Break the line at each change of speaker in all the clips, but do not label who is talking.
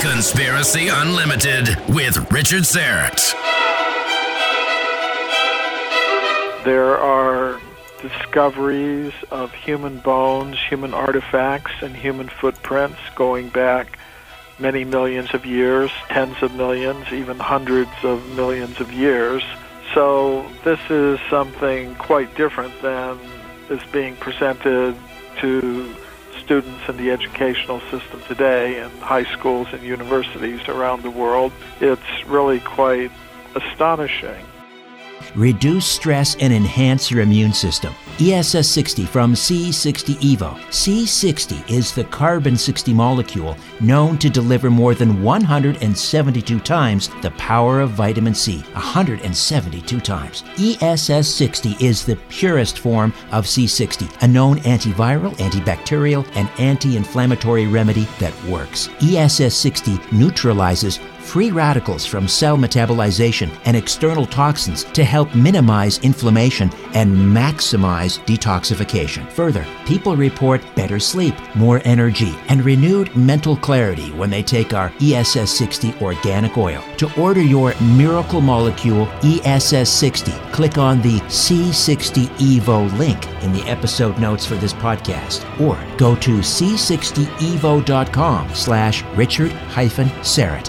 Conspiracy Unlimited with Richard Syrett.
There are discoveries of human bones, human artifacts, and human footprints going back many millions of years, tens of millions, even hundreds of millions of years. So this is something quite different than is being presented to students in the educational system today in high schools and universities around the world. It's really quite astonishing.
Reduce stress and enhance your immune system. ESS 60 from C60 Evo. C60 is the carbon 60 molecule known to deliver more than 172 times the power of vitamin C. 172 times. ESS 60 is the purest form of C60, a known antiviral, antibacterial, and anti inflammatory remedy that works. ESS 60 neutralizes free radicals from cell metabolization and external toxins to help minimize inflammation and maximize detoxification. Further, people report better sleep, more energy, and renewed mental clarity when they take our ESS 60 organic oil. To order your miracle molecule ESS 60, click on the C60 Evo link in the episode notes for this podcast or go to c60evo.com slash richard hyphen Syrett.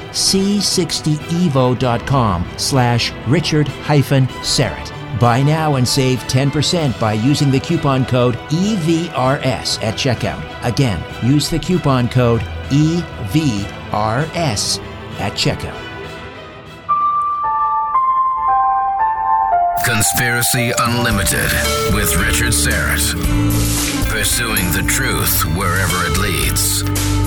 c60evo.com slash richard hyphen Syrett. Buy now and save 10% by using the coupon code EVRS at checkout. Again, use the coupon code EVRS at checkout.
Conspiracy Unlimited with Richard Syrett. Pursuing the truth wherever it leads.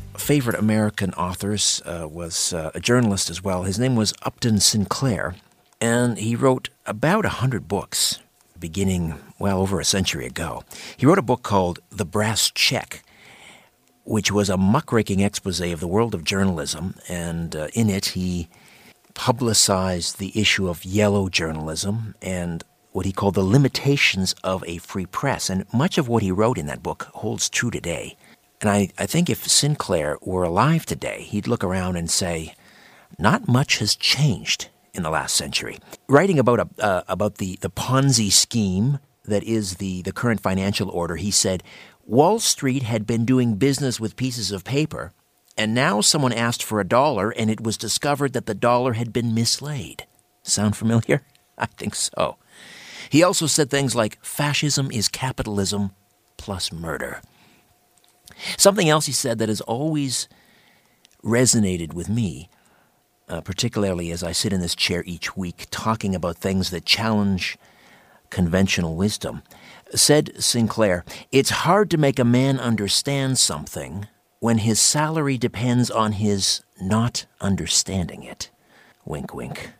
favorite American authors uh, was uh, a journalist as well. His name was Upton Sinclair, and he wrote about a hundred books beginning well over a century ago. He wrote a book called The Brass Check, which was a muckraking expose of the world of journalism, and uh, in it he publicized the issue of yellow journalism and what he called the limitations of a free press. And much of what he wrote in that book holds true today. And I, I think if Sinclair were alive today, he'd look around and say, not much has changed in the last century. Writing about, a, uh, about the, the Ponzi scheme that is the, the current financial order, he said, Wall Street had been doing business with pieces of paper, and now someone asked for a dollar, and it was discovered that the dollar had been mislaid. Sound familiar? I think so. He also said things like fascism is capitalism plus murder. Something else he said that has always resonated with me, uh, particularly as I sit in this chair each week talking about things that challenge conventional wisdom. Said Sinclair, It's hard to make a man understand something when his salary depends on his not understanding it. Wink, wink.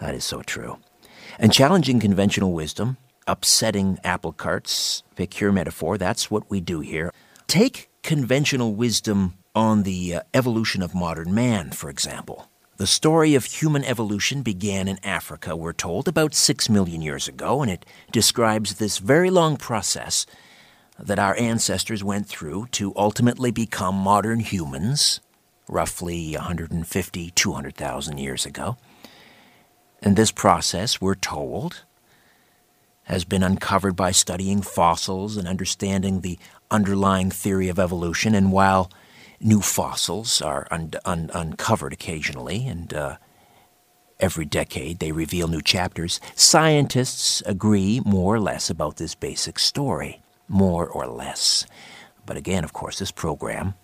That is so true. And challenging conventional wisdom, upsetting apple carts, pick your metaphor, that's what we do here. Take conventional wisdom on the uh, evolution of modern man, for example. The story of human evolution began in Africa, we're told, about six million years ago, and it describes this very long process that our ancestors went through to ultimately become modern humans, roughly 150, 200,000 years ago. And this process, we're told, has been uncovered by studying fossils and understanding the underlying theory of evolution. And while new fossils are un- un- uncovered occasionally, and uh, every decade they reveal new chapters. Scientists agree more or less about this basic story, more or less. But again, of course, this program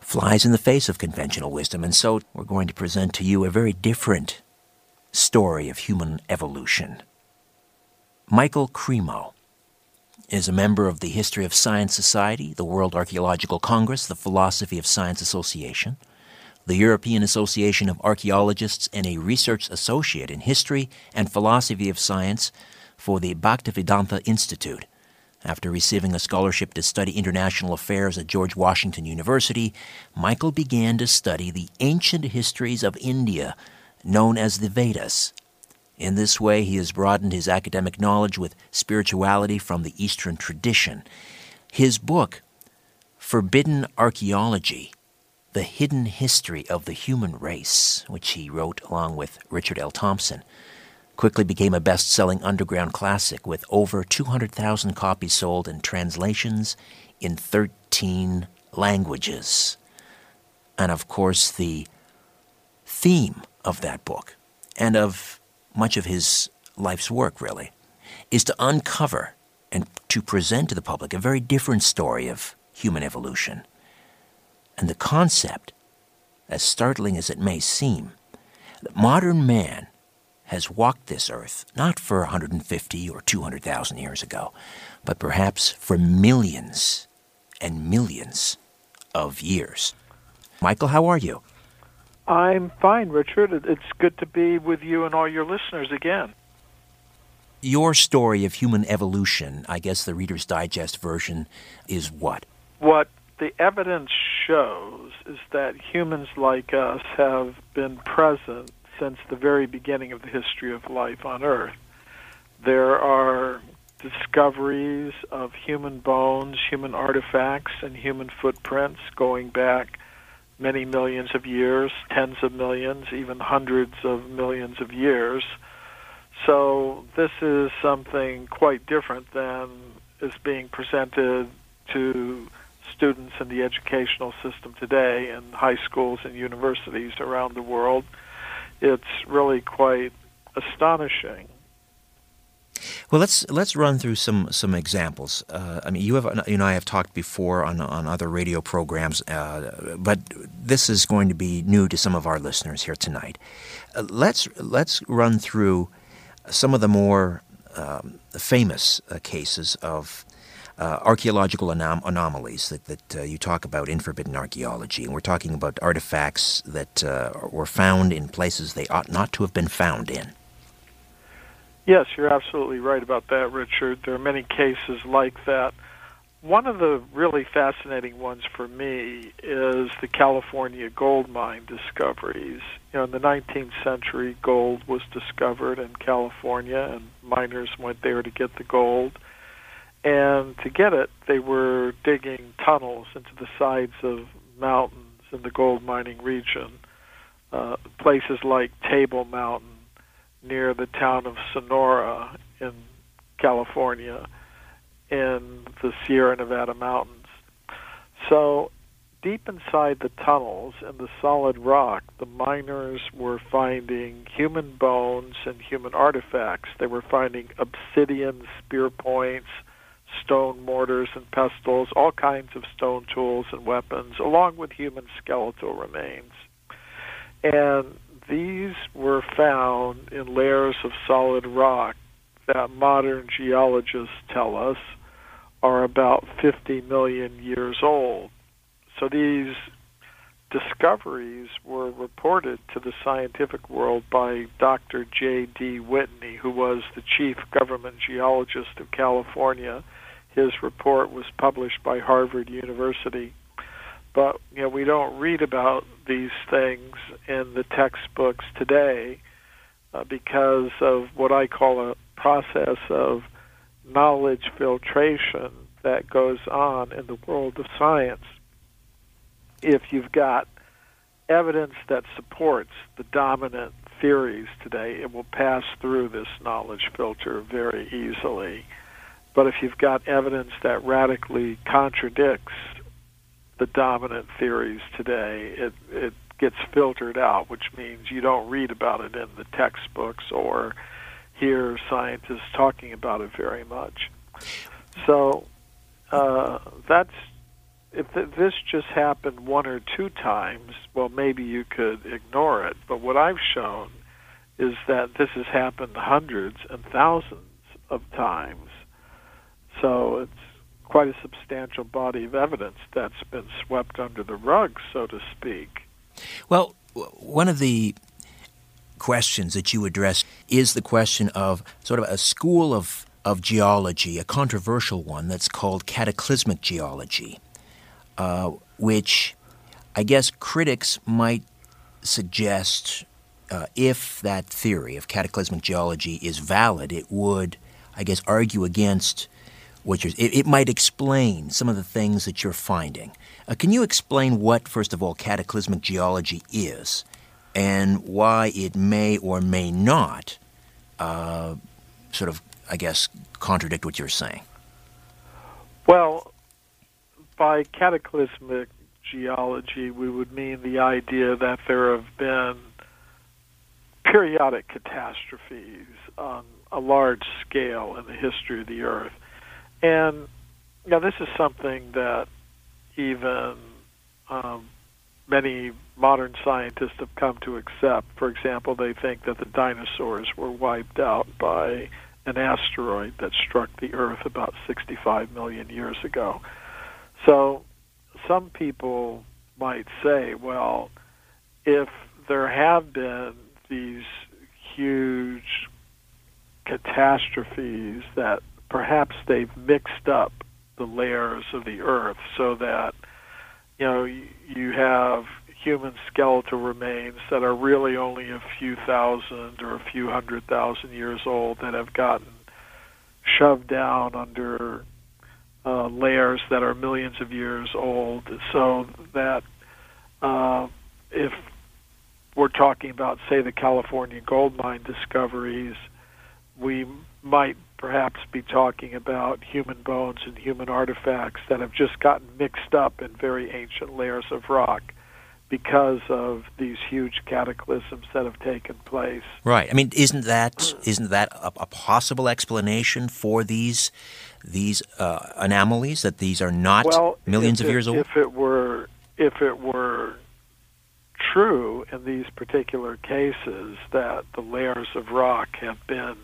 flies in the face of conventional wisdom, and so we're going to present to you a very different story of human evolution. Michael Cremo is a member of the History of Science Society, the World Archaeological Congress, the Philosophy of Science Association, the European Association of Archaeologists, and a research associate in history and philosophy of science for the Bhaktivedanta Institute. After receiving a scholarship to study international affairs at George Washington University, Michael began to study the ancient histories of India, known as the Vedas. In this way, he has broadened his academic knowledge with spirituality from the Eastern tradition. His book, Forbidden Archaeology The Hidden History of the Human Race, which he wrote along with Richard L. Thompson, quickly became a best selling underground classic with over 200,000 copies sold and translations in 13 languages. And of course, the theme of that book and of much of his life's work, really, is to uncover and to present to the public a very different story of human evolution. And the concept, as startling as it may seem, that modern man has walked this earth not for 150 or 200,000 years ago, but perhaps for millions and millions of years. Michael, how are you?
I'm fine, Richard. It's good to be with you and all your listeners again.
Your story of human evolution, I guess the Reader's Digest version, is what?
What the evidence shows is that humans like us have been present since the very beginning of the history of life on Earth. There are discoveries of human bones, human artifacts, and human footprints going back many millions of years, tens of millions, even hundreds of millions of years. So this is something quite different than is being presented to students in the educational system today in high schools and universities around the world. It's really quite astonishing.
Well, let's let's run through some some examples. Uh, I mean, you have you know I have talked before on on other radio programs, uh, but this is going to be new to some of our listeners here tonight. Uh, let's let's run through some of the more um, famous uh, cases of uh, archaeological anom- anomalies that, that uh, you talk about in Forbidden Archaeology. And we're talking about artifacts that were found in places they ought not to have been found in.
Yes, you're absolutely right about that, Richard. There are many cases like that. One of the really fascinating ones for me is the California gold mine discoveries. You know, in the 19th century, gold was discovered in California, and miners went there to get the gold. And to get it, they were digging tunnels into the sides of mountains in the gold mining region. Uh, places like Table Mountain near the town of Sonora in California in the Sierra Nevada mountains. So, deep inside the tunnels in the solid rock, the miners were finding human bones and human artifacts. They were finding obsidian spear points, stone mortars and pestles, all kinds of stone tools and weapons, along with human skeletal remains. And these were found in layers of solid rock that modern geologists tell us are about 50 million years old. So these discoveries were reported to the scientific world by Dr. J.D. Whitney, who was the chief government geologist of California. His report was published by Harvard University. But you know, we don't read about these things in the textbooks today uh, because of what I call a process of knowledge filtration that goes on in the world of science. If you've got evidence that supports the dominant theories today, it will pass through this knowledge filter very easily. But if you've got evidence that radically contradicts the dominant theories today, it, it gets filtered out, which means you don't read about it in the textbooks or hear scientists talking about it very much. So uh, that's if this just happened one or two times, well, maybe you could ignore it. But what I've shown is that this has happened hundreds and thousands of times. So it's quite a substantial body of evidence that's been swept under the rug, so to speak.
Well, one of the questions that you address is the question of sort of a school of, of geology, a controversial one that's called cataclysmic geology, uh, which I guess critics might suggest uh, if that theory of cataclysmic geology is valid, it would, I guess, argue against what you're. It, it might explain some of the things that you're finding. Uh, can you explain what, first of all, cataclysmic geology is, and why it may or may not uh, sort of, I guess, contradict what you're saying?
Well, by cataclysmic geology, we would mean the idea that there have been periodic catastrophes on a large scale in the history of the Earth. And now this is something that even um, many modern scientists have come to accept. For example, they think that the dinosaurs were wiped out by an asteroid that struck the Earth about 65 million years ago. So some people might say, well, if there have been these huge catastrophes that perhaps they've mixed up the layers of the Earth so that you know you have human skeletal remains that are really only a few thousand or a few hundred thousand years old that have gotten shoved down under uh, layers that are millions of years old, so that uh, if we're talking about, say, the California gold mine discoveries, we might perhaps be talking about human bones and human artifacts that have just gotten mixed up in very ancient layers of rock because of these huge cataclysms that have taken place.
Right. I mean, isn't that isn't that a, a possible explanation for these these uh, anomalies that these are not
well,
millions of
it,
years old?
If it were if it were true in these particular cases that the layers of rock have been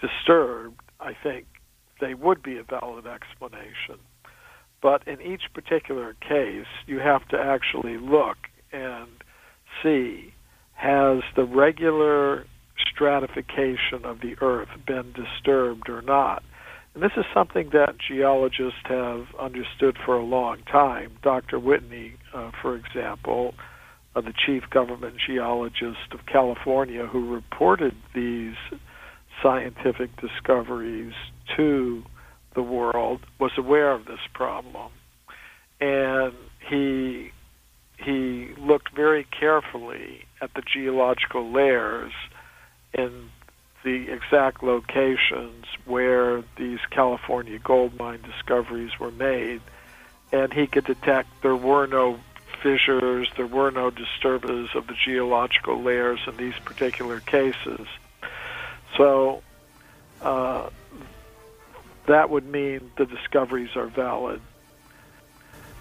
disturbed, I think they would be a valid explanation. But in each particular case, you have to actually look and see has the regular stratification of the Earth been disturbed or not? And this is something that geologists have understood for a long time. Dr. Whitney, uh, for example, uh, the chief government geologist of California, who reported these scientific discoveries to the world, was aware of this problem. And he he looked very carefully at the geological layers in the exact locations where these California gold mine discoveries were made, and he could detect there were no fissures, there were no disturbances of the geological layers in these particular cases. So uh, that would mean the discoveries are valid.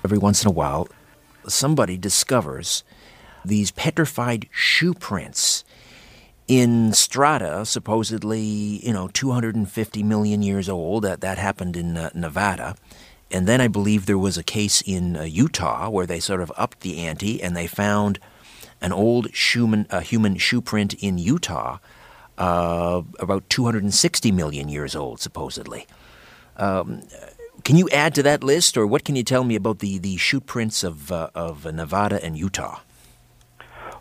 Every once in a while, somebody discovers these petrified shoe prints in strata, supposedly, you know, 250 million years old. That, that happened in uh, Nevada. And then I believe there was a case in uh, Utah where they sort of upped the ante and they found an old human, human shoe print in Utah, uh, about 260 million years old, supposedly. Um, can you add to that list, or what can you tell me about the, the shoe prints of, uh, of Nevada and Utah?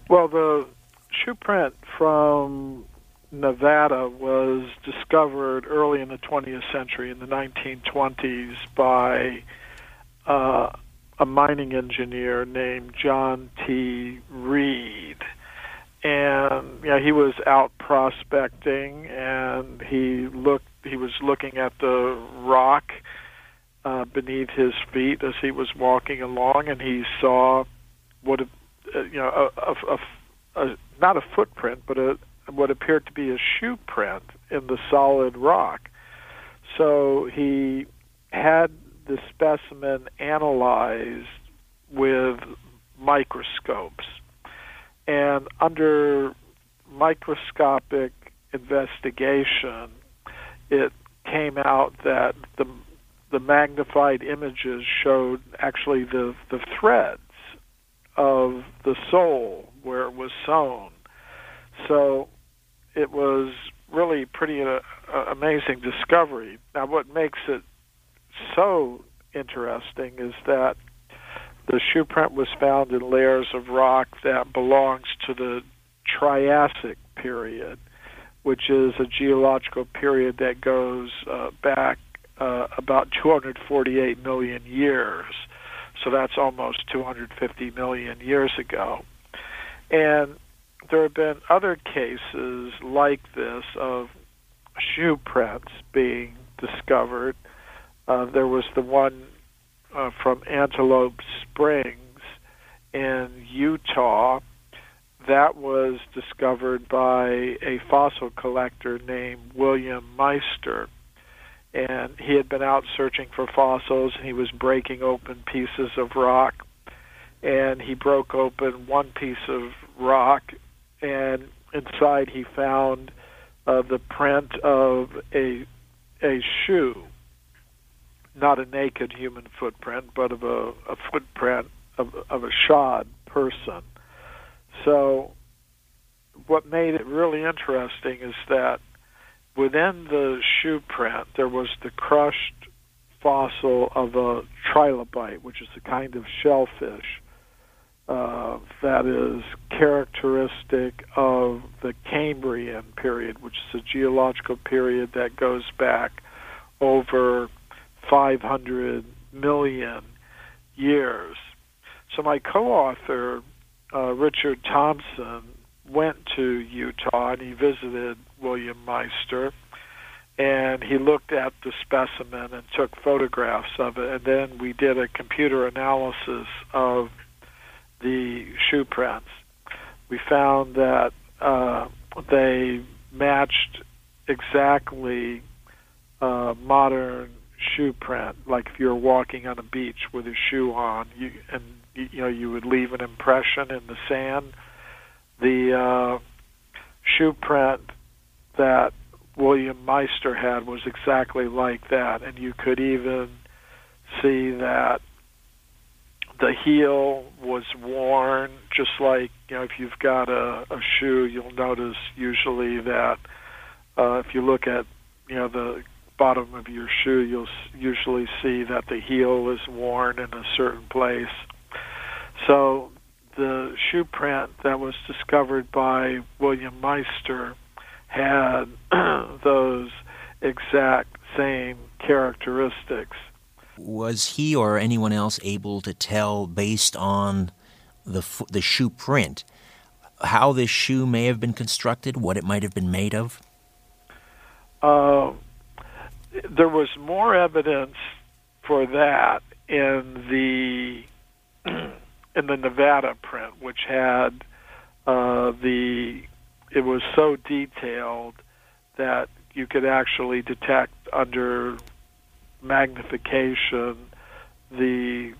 Well, the shoe print from Nevada was discovered early in the 20th century, in the 1920s, by uh, a mining engineer named John T. Reid. And yeah, he was out prospecting, and he looked. He was looking at the rock uh, beneath his feet as he was walking along, and he saw what, uh, you know, a, a, a a, not a footprint, but a what appeared to be a shoe print in the solid rock. So he had the specimen analyzed with microscopes. And under microscopic investigation, it came out that the the magnified images showed actually the the threads of the sole where it was sewn. So it was really pretty uh, uh, amazing discovery. Now, what makes it so interesting is that the shoe print was found in layers of rock that belongs to the Triassic period, which is a geological period that goes uh, back uh, about 248 million years. So that's almost 250 million years ago. And there have been other cases like this of shoe prints being discovered. Uh, there was the one uh, from Antelope Springs in Utah. That was discovered by a fossil collector named William Meister. And he had been out searching for fossils and he was breaking open pieces of rock. And he broke open one piece of rock, and inside he found uh, the print of a a shoe, not a naked human footprint, but of a, a footprint of, of a shod person. So, what made it really interesting is that within the shoe print there was the crushed fossil of a trilobite, which is a kind of shellfish uh, that is characteristic of the Cambrian period, which is a geological period that goes back over 500 million years. So my co-author, uh, Richard Thompson, went to Utah and he visited William Meister and he looked at the specimen and took photographs of it and then we did a computer analysis of the shoe prints, we found that uh, they matched exactly uh, modern shoe print. Like if you're walking on a beach with a shoe on, you and you know you would leave an impression in the sand. The uh, shoe print that William Meister had was exactly like that, and you could even see that the heel was worn, just like you know if you've got a, a shoe, you'll notice usually that uh, if you look at you know the bottom of your shoe, you'll usually see that the heel is worn in a certain place. So the shoe print that was discovered by William Meister had those exact same characteristics.
Was he or anyone else able to tell based on the the shoe print how this shoe may have been constructed, what it might have been made of?
Uh, there was more evidence for that in the in the Nevada print, which had uh, the it was so detailed that you could actually detect under magnification the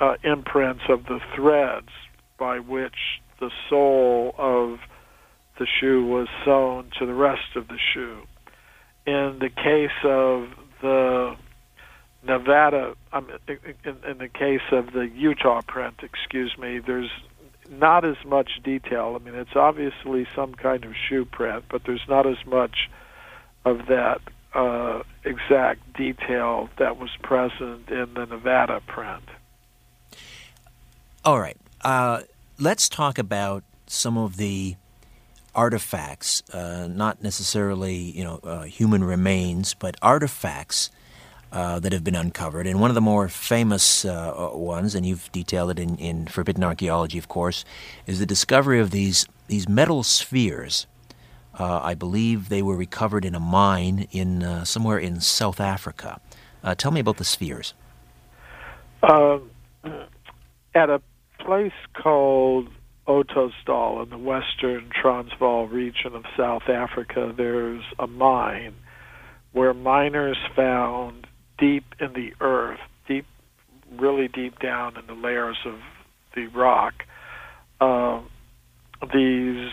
uh, imprints of the threads by which the sole of the shoe was sewn to the rest of the shoe. In the case of the Nevada, in, in the case of the Utah print, excuse me, there's not as much detail. I mean, it's obviously some kind of shoe print, but there's not as much of that uh, exact detail that was present in the Nevada print.
All right. Uh, let's talk about some of the artifacts, uh, not necessarily you know uh, human remains, but artifacts uh, that have been uncovered. And one of the more famous uh, ones, and you've detailed it in, in Forbidden Archaeology, of course, is the discovery of these these metal spheres. Uh, I believe they were recovered in a mine in uh, somewhere in South Africa. tell me about the spheres.
At a place called Ottosdal in the western Transvaal region of South Africa, there's a mine where miners found deep in the earth, deep, really deep down in the layers of the rock, uh, these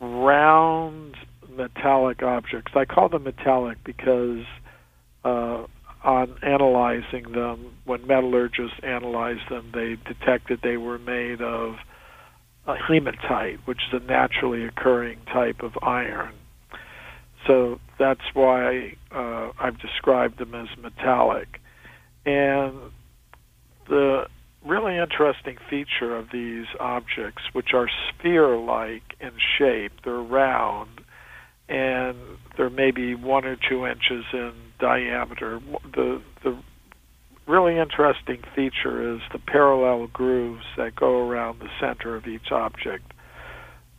round metallic objects. I call them metallic because uh, on analyzing them, when metallurgists analyzed them, they detected they were made of hematite, which is a naturally occurring type of iron. So that's why uh, I've described them as metallic. And the really interesting feature of these objects, which are sphere like in shape, they're round and they're maybe one or two inches in diameter. The, the really interesting feature is the parallel grooves that go around the center of each object.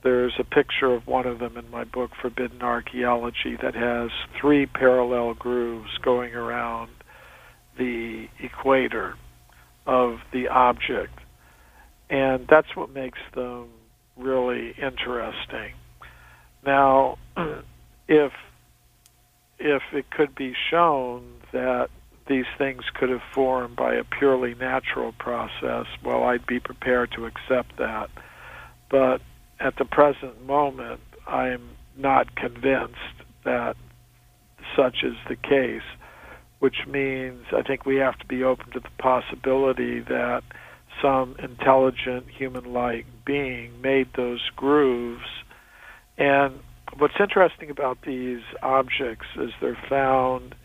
There's a picture of one of them in my book, Forbidden Archaeology, that has three parallel grooves going around the equator of the object. And that's what makes them really interesting. Now, if if it could be shown that these things could have formed by a purely natural process, well, I'd be prepared to accept that. But at the present moment, I'm not convinced that such is the case, which means I think we have to be open to the possibility that some intelligent human like being made those grooves. And what's interesting about these objects is they're found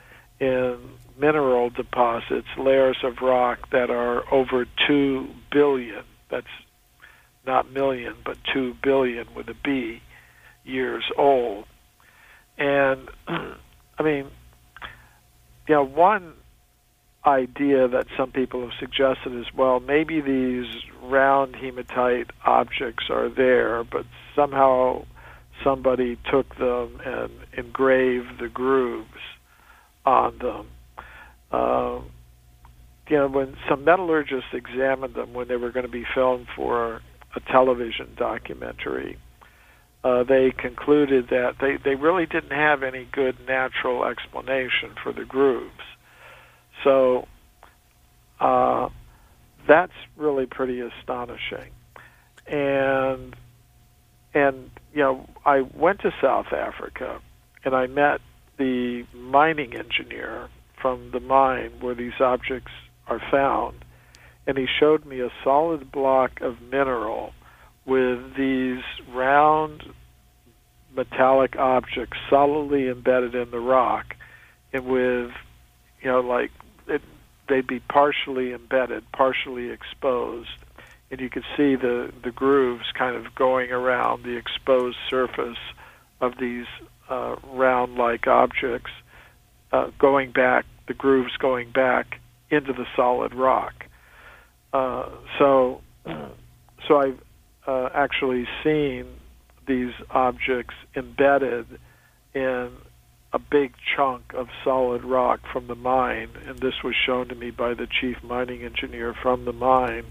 in mineral deposits, layers of rock that are over 2 billion, that's not million, but 2 billion with a B, years old. And, I mean, you know, one idea that some people have suggested is well, maybe these round hematite objects are there, but somehow somebody took them and engraved the grooves on them. Uh, you know, when some metallurgists examined them when they were going to be filmed for a television documentary, uh, they concluded that they, they really didn't have any good natural explanation for the grooves. So uh, that's really pretty astonishing. And and you know, I went to South Africa and I met the mining engineer from the mine where these objects are found, and he showed me a solid block of mineral with these round metallic objects solidly embedded in the rock, and with you know like it, they'd be partially embedded, partially exposed, and you could see the the grooves kind of going around the exposed surface of these uh, round-like objects, uh, going back the grooves going back into the solid rock. Uh, so, so I've uh, actually seen these objects embedded in a big chunk of solid rock from the mine, and this was shown to me by the chief mining engineer from the mine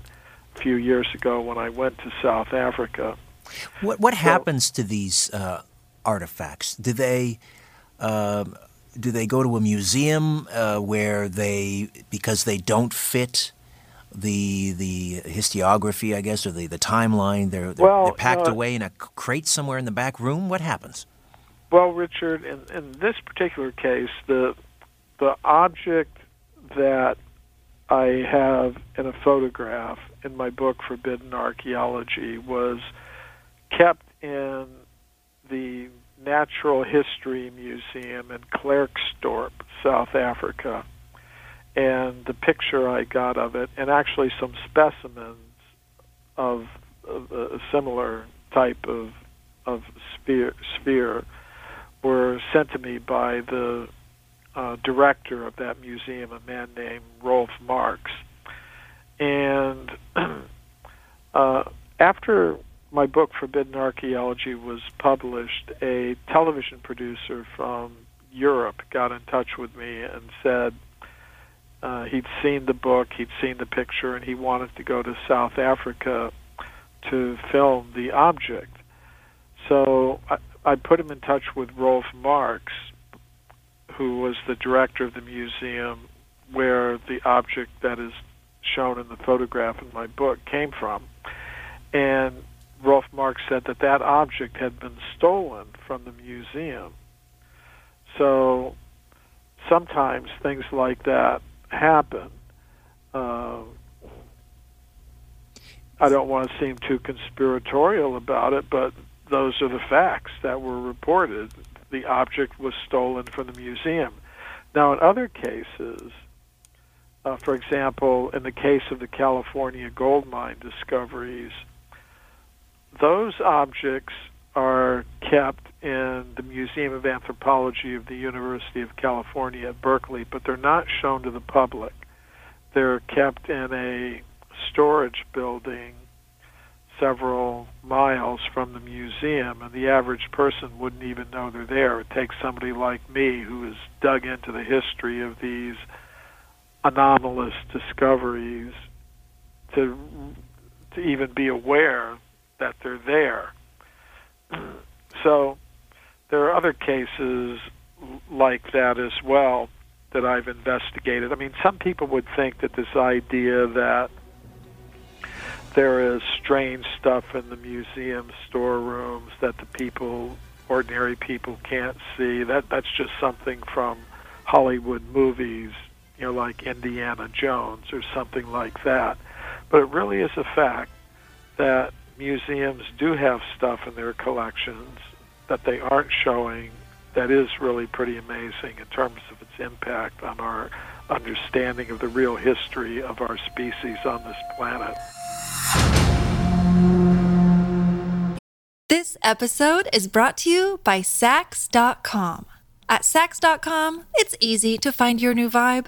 a few years ago when I went to South Africa.
What what so, happens to these uh, artifacts? Do they uh, do they go to a museum uh, where they because they don't fit the the historiography, I guess, or the, the timeline? They're they're, well, they're packed away in a crate somewhere in the back room. What happens?
Well, Richard, in, in this particular case, the the object that I have in a photograph in my book Forbidden Archaeology was kept in the Natural History Museum in Klerksdorp, South Africa. And the picture I got of it, and actually some specimens of, of a similar type of of sphere, sphere were sent to me by the uh, director of that museum, a man named Rolf Marx. And uh, after my book Forbidden Archaeology was published, a television producer from Europe got in touch with me and said uh, he'd seen the book, he'd seen the picture, and he wanted to go to South Africa to film the object. So I, I put him in touch with Rolf Marx, who was the director of the museum where the object that is shown in the photograph in my book came from. And Rolf Marx said that that object had been stolen from the museum. So sometimes things like that happen. Uh, I don't want to seem too conspiratorial about it, but those are the facts that were reported. The object was stolen from the museum. Now, in other cases, uh, for example, in the case of the California gold mine discoveries, those objects are kept in the Museum of Anthropology of the University of California at Berkeley, but they're not shown to the public. They're kept in a storage building several miles from the museum, and the average person wouldn't even know they're there. It takes somebody like me who has dug into the history of these anomalous discoveries to to even be aware that they're there. So there are other cases like that as well that I've investigated. I mean, some people would think that this idea that there is strange stuff in the museum storerooms that the people, ordinary people, can't see. That that's just something from Hollywood movies, you know, like Indiana Jones or something like that. But it really is a fact that museums do have stuff in their collections that they aren't showing that is really pretty amazing in terms of its impact on our understanding of the real history of our species on this planet.
This episode is brought to you by Saks.com. At Saks.com, it's easy to find your new vibe.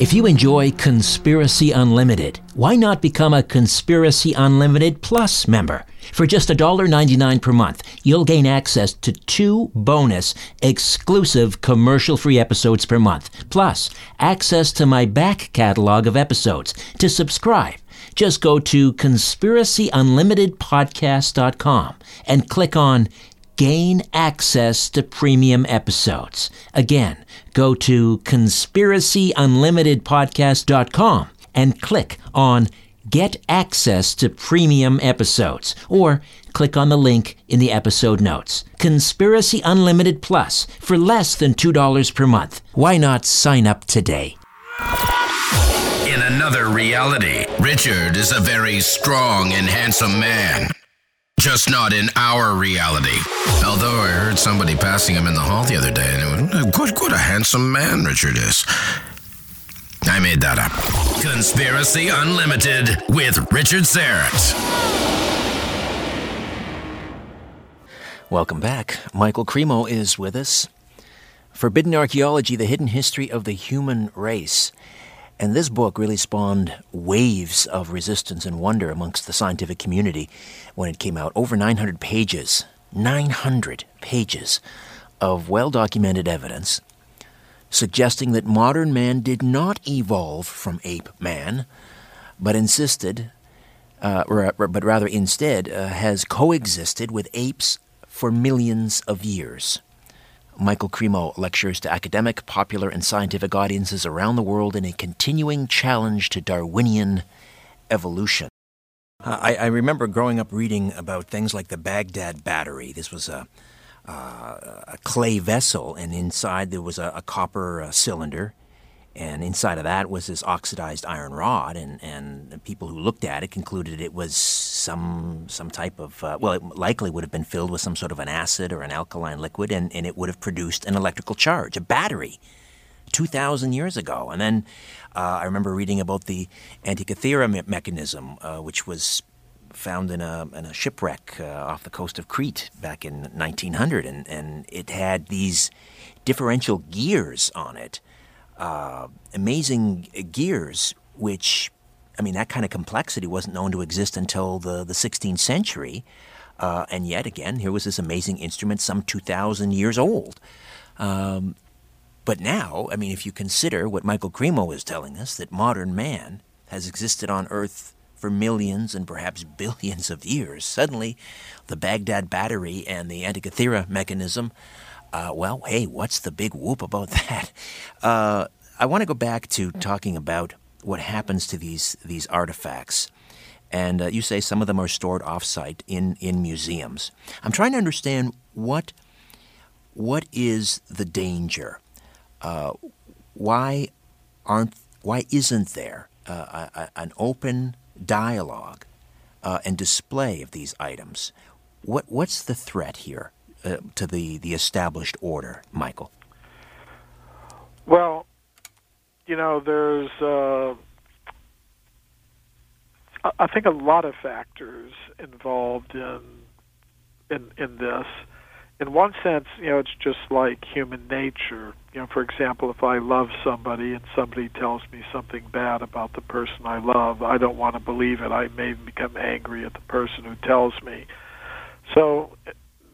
If you enjoy Conspiracy Unlimited, why not become a Conspiracy Unlimited Plus member? For just $1.99 per month, you'll gain access to two bonus, exclusive commercial free episodes per month, plus access to my back catalog of episodes. To subscribe, Just go to conspiracyunlimitedpodcast.com and click on Gain Access to Premium Episodes. Again, go to conspiracyunlimitedpodcast.com and click on Get Access to Premium Episodes or click on the link in the episode notes. Conspiracy Unlimited Plus for less than $2 per month. Why not sign up today?
In another reality, Richard is a very strong and handsome man. Just not in our reality. Although I heard somebody passing him in the hall the other day, and it was, good, what a handsome man Richard is. I made that up. Conspiracy Unlimited with Richard Syrett.
Welcome back. Michael Cremo is with us. Forbidden Archaeology, The Hidden History of the Human Race. And this book really spawned waves of resistance and wonder amongst the scientific community when it came out. Over 900 pages, 900 pages of well documented evidence suggesting that modern man did not evolve from ape man, but insisted, uh, but rather instead uh, has coexisted with apes for millions of years. Michael Cremo lectures to academic, popular, and scientific audiences around the world in a continuing challenge to Darwinian evolution. Uh, I, I, remember growing up reading about things like the Baghdad Battery. This was a, uh, a clay vessel, and inside there was a, a copper uh, cylinder and inside of that was this oxidized iron rod, and, and people who looked at it concluded it was some some type of uh, well, it likely would have been filled with some sort of an acid or an alkaline liquid, and, and it would have produced an electrical charge, a battery, two thousand years ago. And then uh, I remember reading about the Antikythera me- mechanism, uh, which was found in a, in a shipwreck uh, off the coast of Crete back in 1900, and, and it had these differential gears on it uh, amazing gears, which, I mean, that kind of complexity wasn't known to exist until the, the 16th century. Uh, and yet again, here was this amazing instrument, some 2,000 years old. Um, but now, I mean, if you consider what Michael Cremo is telling us, that modern man has existed on Earth for millions and perhaps billions of years, suddenly the Baghdad battery and the Antikythera mechanism uh, well, hey, what's the big whoop about that? Uh, I want to go back to talking about what happens to these these artifacts. And uh, you say some of them are stored offsite in, in museums. I'm trying to understand what what is the danger? Uh, why aren't why isn't there uh, a, an open dialogue uh, and display of these items? What what's the threat here? Uh, to the, the established order, Michael?
Well, you know, there's, uh, I think, a lot of factors involved in in in this. In one sense, you know, it's just like human nature. You know, for example, if I love somebody and somebody tells me something bad about the person I love, I don't want to believe it. I may become angry at the person who tells me. So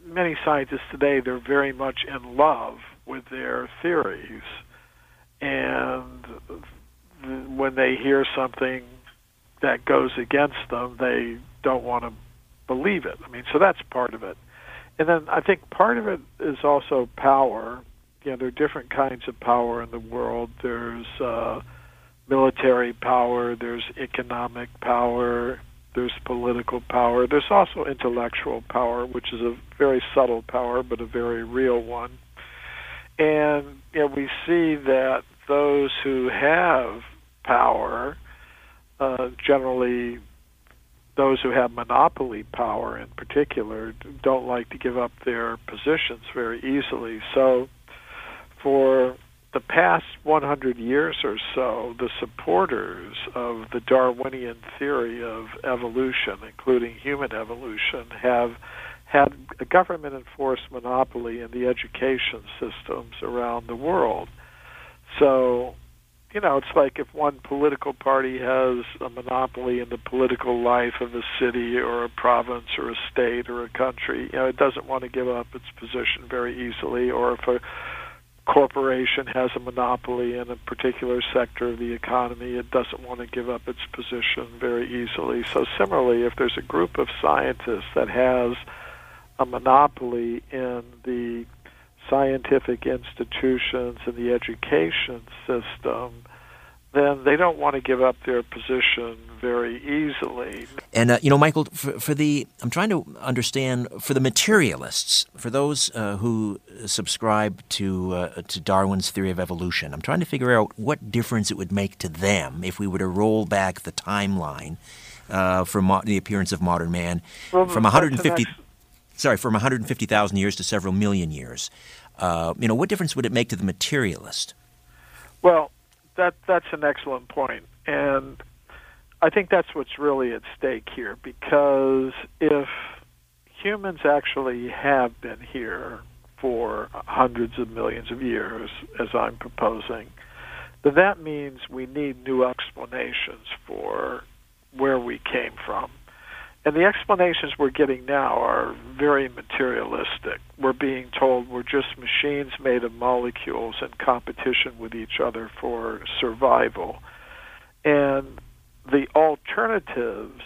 many scientists today they're very much in love with their theories, and when they hear something that goes against them, they don't want to believe it. I mean, so that's part of it. And then I think part of it is also power. You know, there are different kinds of power in the world. There's uh, military power, there's economic power, there's political power. There's also intellectual power, which is a very subtle power, but a very real one. And you know, we see that those who have power, uh, generally those who have monopoly power in particular, don't like to give up their positions very easily. So, for the past 100 years or so, the supporters of the Darwinian theory of evolution, including human evolution, have had a government enforced monopoly in the education systems around the world. So, you know, it's like if one political party has a monopoly in the political life of a city or a province or a state or a country, you know, it doesn't want to give up its position very easily, or if a corporation has a monopoly in a particular sector of the economy, it doesn't want to give up its position very easily. So, similarly, if there's a group of scientists that has a monopoly in the scientific institutions and the education system, then they don't want to give up their position very easily.
And uh, you know, Michael, for, for, the I'm trying to understand for the materialists, for those uh, who subscribe to uh, to Darwin's theory of evolution, I'm trying to figure out what difference it would make to them if we were to roll back the timeline uh, for mo- the appearance of modern man
well,
from 150. Sorry, from 150,000 years to several million years. Uh, you know, what difference would it make to the materialist?
Well, that that's an excellent point, and I think that's what's really at stake here. Because if humans actually have been here for hundreds of millions of years, as I'm proposing, then that means we need new explanations for where we came from. And the explanations we're getting now are very materialistic. We're being told we're just machines made of molecules in competition with each other for survival. And the alternatives,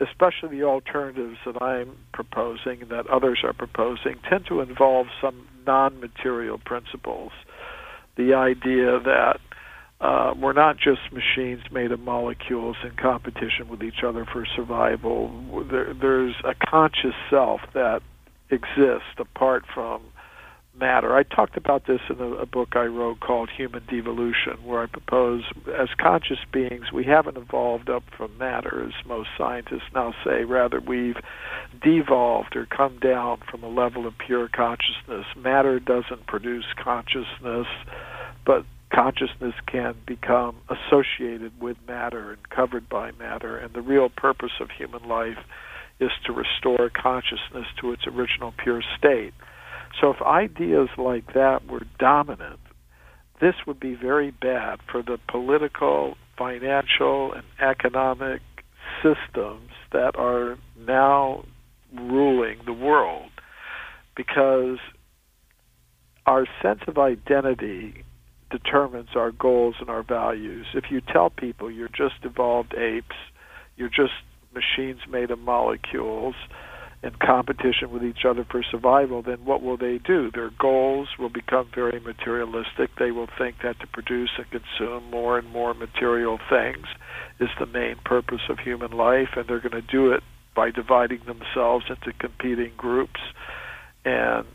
especially the alternatives that I'm proposing and that others are proposing, tend to involve some non material principles. The idea that uh, we're not just machines made of molecules in competition with each other for survival. There, there's a conscious self that exists apart from matter. I talked about this in a, a book I wrote called Human Devolution, where I propose as conscious beings, we haven't evolved up from matter, as most scientists now say. Rather, we've devolved or come down from a level of pure consciousness. Matter doesn't produce consciousness, but consciousness can become associated with matter and covered by matter. And the real purpose of human life is to restore consciousness to its original pure state. So if ideas like that were dominant, this would be very bad for the political, financial, and economic systems that are now ruling the world because our sense of identity determines our goals and our values. If you tell people you're just evolved apes, you're just machines made of molecules in competition with each other for survival, then what will they do? Their goals will become very materialistic. They will think that to produce and consume more and more material things is the main purpose of human life, and they're going to do it by dividing themselves into competing groups and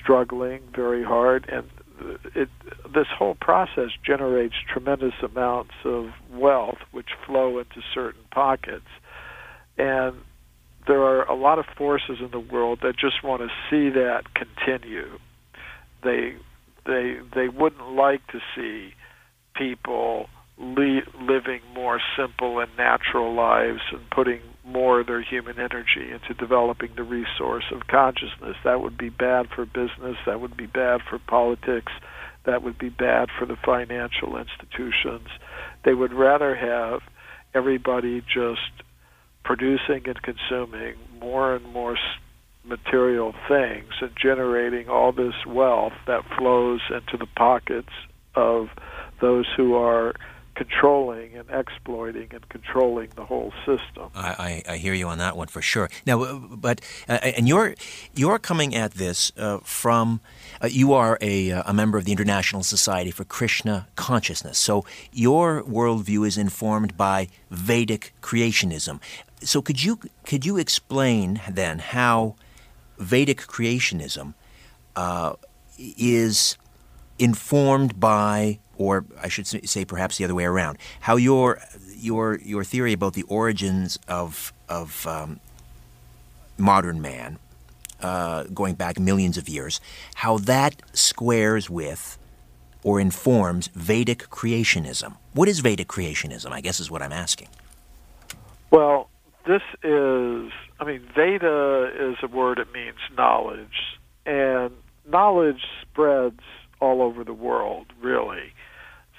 struggling very hard and it, this whole process generates tremendous amounts of wealth which flow into certain pockets. And there are a lot of forces in the world that just want to see that continue. They they they wouldn't like to see people le- living more simple and natural lives and putting more their human energy into developing the resource of consciousness. That would be bad for business, that would be bad for politics, that would be bad for the financial institutions. They would rather have everybody just producing and consuming more and more material things and generating all this wealth that flows into the pockets of those who are controlling and exploiting and controlling the whole system.
I, I, I hear you on that one for sure. Now, uh, but uh, and you're you're coming at this uh, from uh, you are a, uh, a member of the International Society for Krishna Consciousness. So your worldview is informed by Vedic creationism. So could you could you explain then how Vedic creationism uh, is informed by or I should say perhaps the other way around, how your your your theory about the origins of of um, modern man, uh, going back millions of years, how that squares with or informs Vedic creationism. What is Vedic creationism? I guess is what I'm asking.
Well, this is, I mean, Veda is a word. It means knowledge, and knowledge spreads all over the world, really.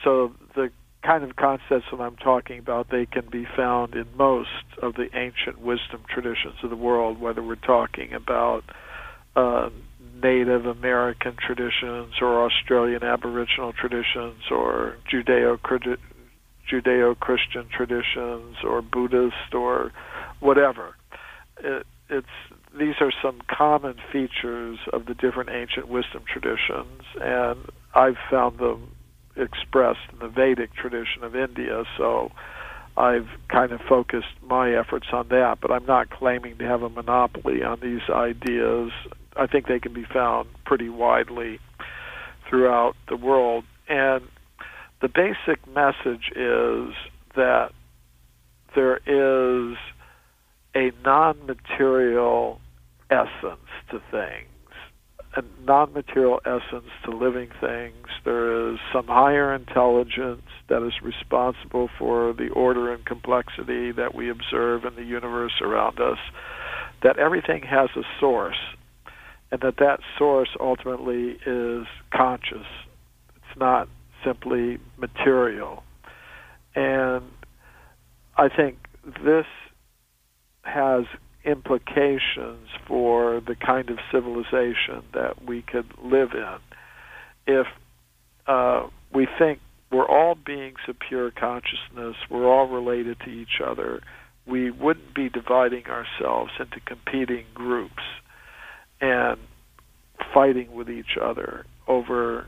So the kind of concepts that I'm talking about, they can be found in most of the ancient wisdom traditions of the world, whether we're talking about uh, Native American traditions or Australian Aboriginal traditions or Judeo Judeo Christian traditions or Buddhist or whatever. It, it's these are some common features of the different ancient wisdom traditions, and I've found them expressed in the Vedic tradition of India. So I've kind of focused my efforts on that, but I'm not claiming to have a monopoly on these ideas. I think they can be found pretty widely throughout the world. And the basic message is that there is a non material essence to things a non-material essence to living things. There is some higher intelligence that is responsible for the order and complexity that we observe in the universe around us. That everything has a source, and that that source ultimately is conscious. It's not simply material. And I think this has implications for the kind of civilization that we could live in. If uh, we think we're all beings of pure consciousness, we're all related to each other, we wouldn't be dividing ourselves into competing groups and fighting with each other over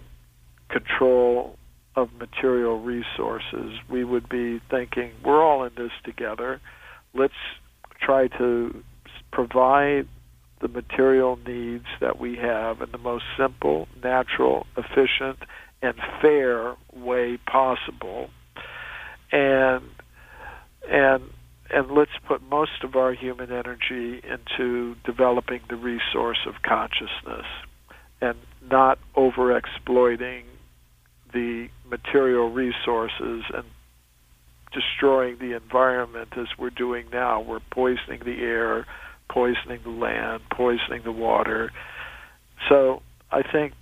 control of material resources. We would be thinking, we're all in this together. Let's try to provide the material needs that we have in the most simple, natural, efficient, and fair way possible. And and and let's put most of our human energy into developing the resource of consciousness and not over exploiting the material resources and destroying the environment as we're doing now. We're poisoning the air, poisoning the land, poisoning the water. So I think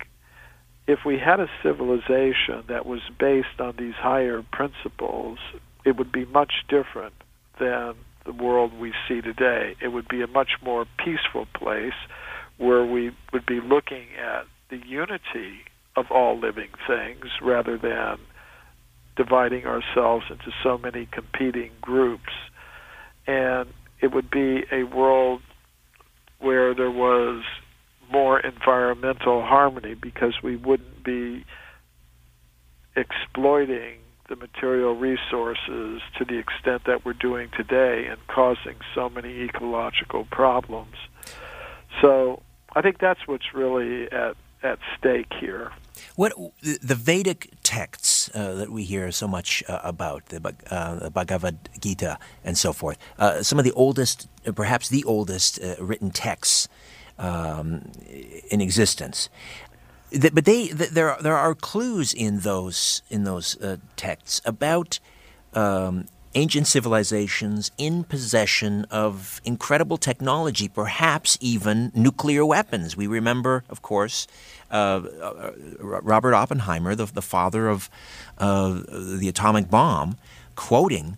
if we had a civilization that was based on these higher principles, it would be much different than the world we see today. It would be a much more peaceful place where we would be looking at the unity of all living things rather than dividing ourselves into so many competing groups. And it would be a world where there was more environmental harmony because we wouldn't be exploiting the material resources to the extent that we're doing today and causing so many ecological problems. So I think that's what's really at, at stake here.
What the Vedic texts uh, that we hear so much uh, about, the, uh, the, Bhagavad Gita and so forth, uh, some of the oldest, uh, perhaps the oldest uh, written texts um, in existence. but they, there, are, there are clues in those in those texts about um, ancient civilizations in possession of incredible technology, perhaps even nuclear weapons. We remember, of course, uh, uh, Robert Oppenheimer, the, the father of uh, the atomic bomb, quoting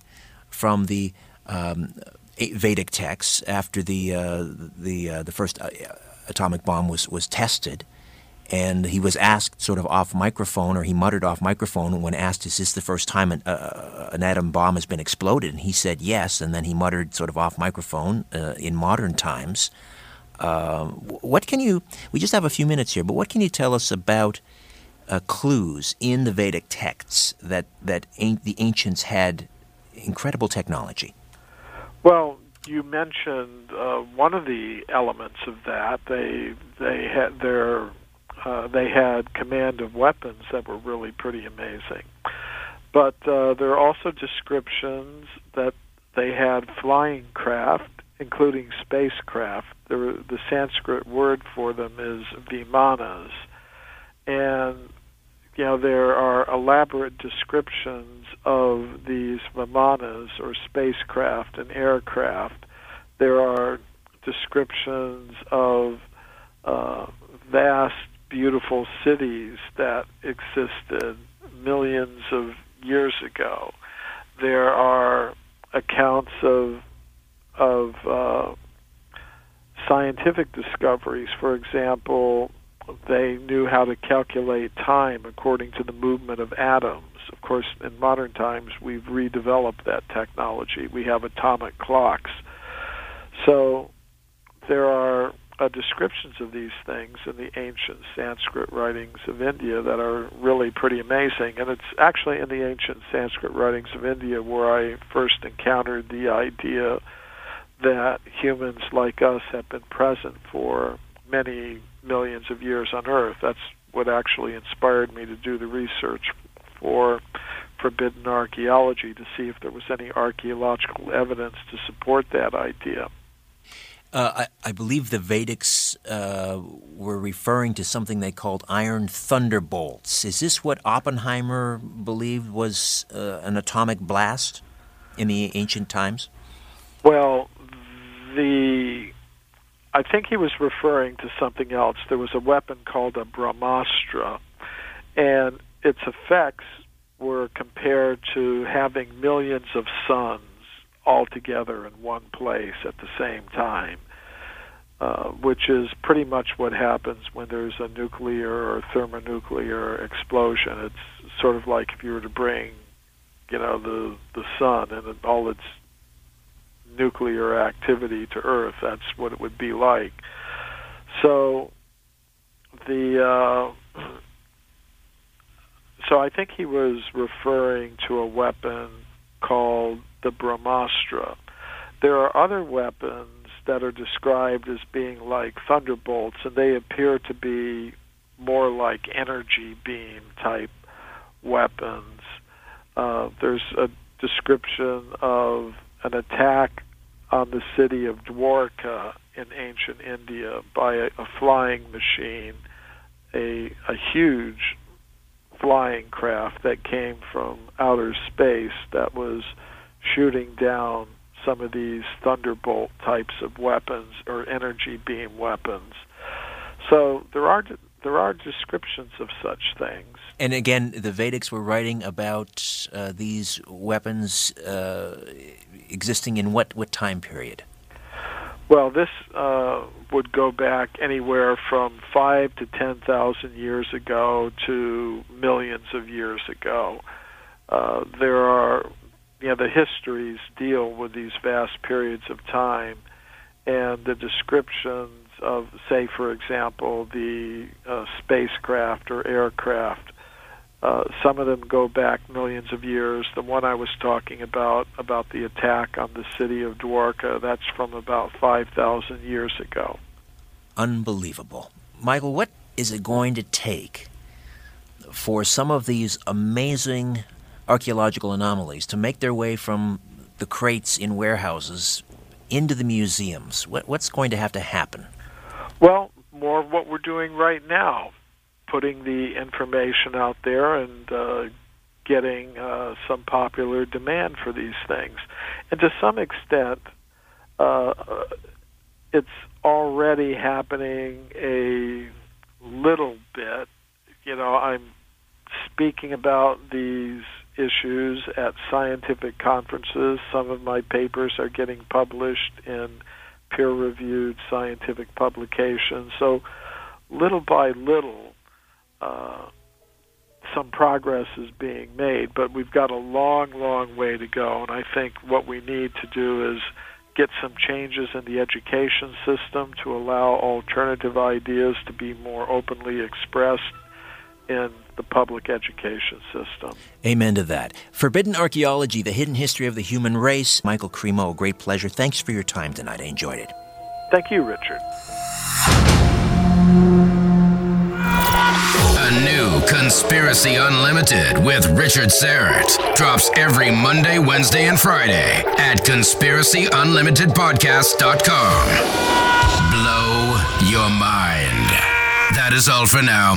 from the um, Vedic texts after the uh, the uh, the first uh, atomic bomb was was tested and he was asked sort of off microphone, or he muttered off microphone when asked, "Is this the first time an, uh, an atom bomb has been exploded?" And he said yes, and then he muttered sort of off microphone uh, in modern times. Uh, what can you? We just have a few minutes here, but what can you tell us about uh, clues in the Vedic texts that that the ancients had incredible technology?
Well, you mentioned uh, one of the elements of that. They they had their uh, they had command of weapons that were really pretty amazing. But uh, there are also descriptions that they had flying craft, including spacecraft. The, the Sanskrit word for them is vimanas. And, you know, there are elaborate descriptions of these vimanas or spacecraft and aircraft. There are descriptions of uh, vast beautiful cities that existed millions of years ago. There are accounts of of uh, scientific discoveries. For example, they knew how to calculate time according to the movement of atoms. Of course, in modern times, we've redeveloped that technology. We have atomic clocks. So there are uh, descriptions of these things in the ancient Sanskrit writings of India that are really pretty amazing. And it's actually in the ancient Sanskrit writings of India where I first encountered the idea that humans like us have been present for many millions of years on Earth. That's what actually inspired me to do the research for forbidden archaeology to see if there was any archaeological evidence to support that idea.
Uh, I, I, believe the Vedics uh, were referring to something they called iron thunderbolts. Is this what Oppenheimer believed was uh, an atomic blast in the ancient times?
Well, the I think he was referring to something else. There was a weapon called a Brahmastra, and its effects were compared to having millions of suns all together in one place at the same time, uh, which is pretty much what happens when there's a nuclear or thermonuclear explosion. It's sort of like if you were to bring, you know, the the sun and all its nuclear activity to Earth. That's what it would be like. So the uh, so I think he was referring to a weapon called the Brahmastra. There are other weapons that are described as being like thunderbolts, and they appear to be more like energy beam type weapons. Uh, there's a description of an attack on the city of Dwarka in ancient India by a, a flying machine, a, a huge flying craft that came from outer space that was shooting down some of these thunderbolt types of weapons or energy beam weapons. So there are there are descriptions of such things.
And again, the Vedics were writing about uh, these weapons uh, existing in what, what time period?
Well, this uh, would go back anywhere from five to ten thousand years ago to millions of years ago. Uh, there are, you know, the histories deal with these vast periods of time, and the descriptions of, say, for example, the uh, spacecraft or aircraft uh, some of them go back millions of years. The one I was talking about, about the attack on the city of Dwarka, that's from about 5,000 years ago.
Unbelievable. Michael, what is it going to take for some of these amazing archaeological anomalies to make their way from the crates in warehouses into the museums? What, what's going to have to happen?
Well, more of what we're doing right now putting the information out there and uh, getting uh, some popular demand for these things. And to some extent, uh, it's already happening a little bit. You know, I'm speaking about these issues at scientific conferences. Some of my papers are getting published in peer reviewed scientific publications. So, little by little, uh, some progress is being made, but we've got a long, long way to go. And I think what we need to do is get some changes in the education system to allow alternative ideas to be more openly expressed in the public education system.
Amen to that. Forbidden Archaeology, The Hidden History of the Human Race. Michael Cremo, great pleasure. Thanks for your time tonight. I enjoyed it.
Thank you, Richard.
A new Conspiracy Unlimited with Richard Syrett drops every Monday, Wednesday, and Friday at conspiracyunlimitedpodcast.com. Blow your mind. That is all for now.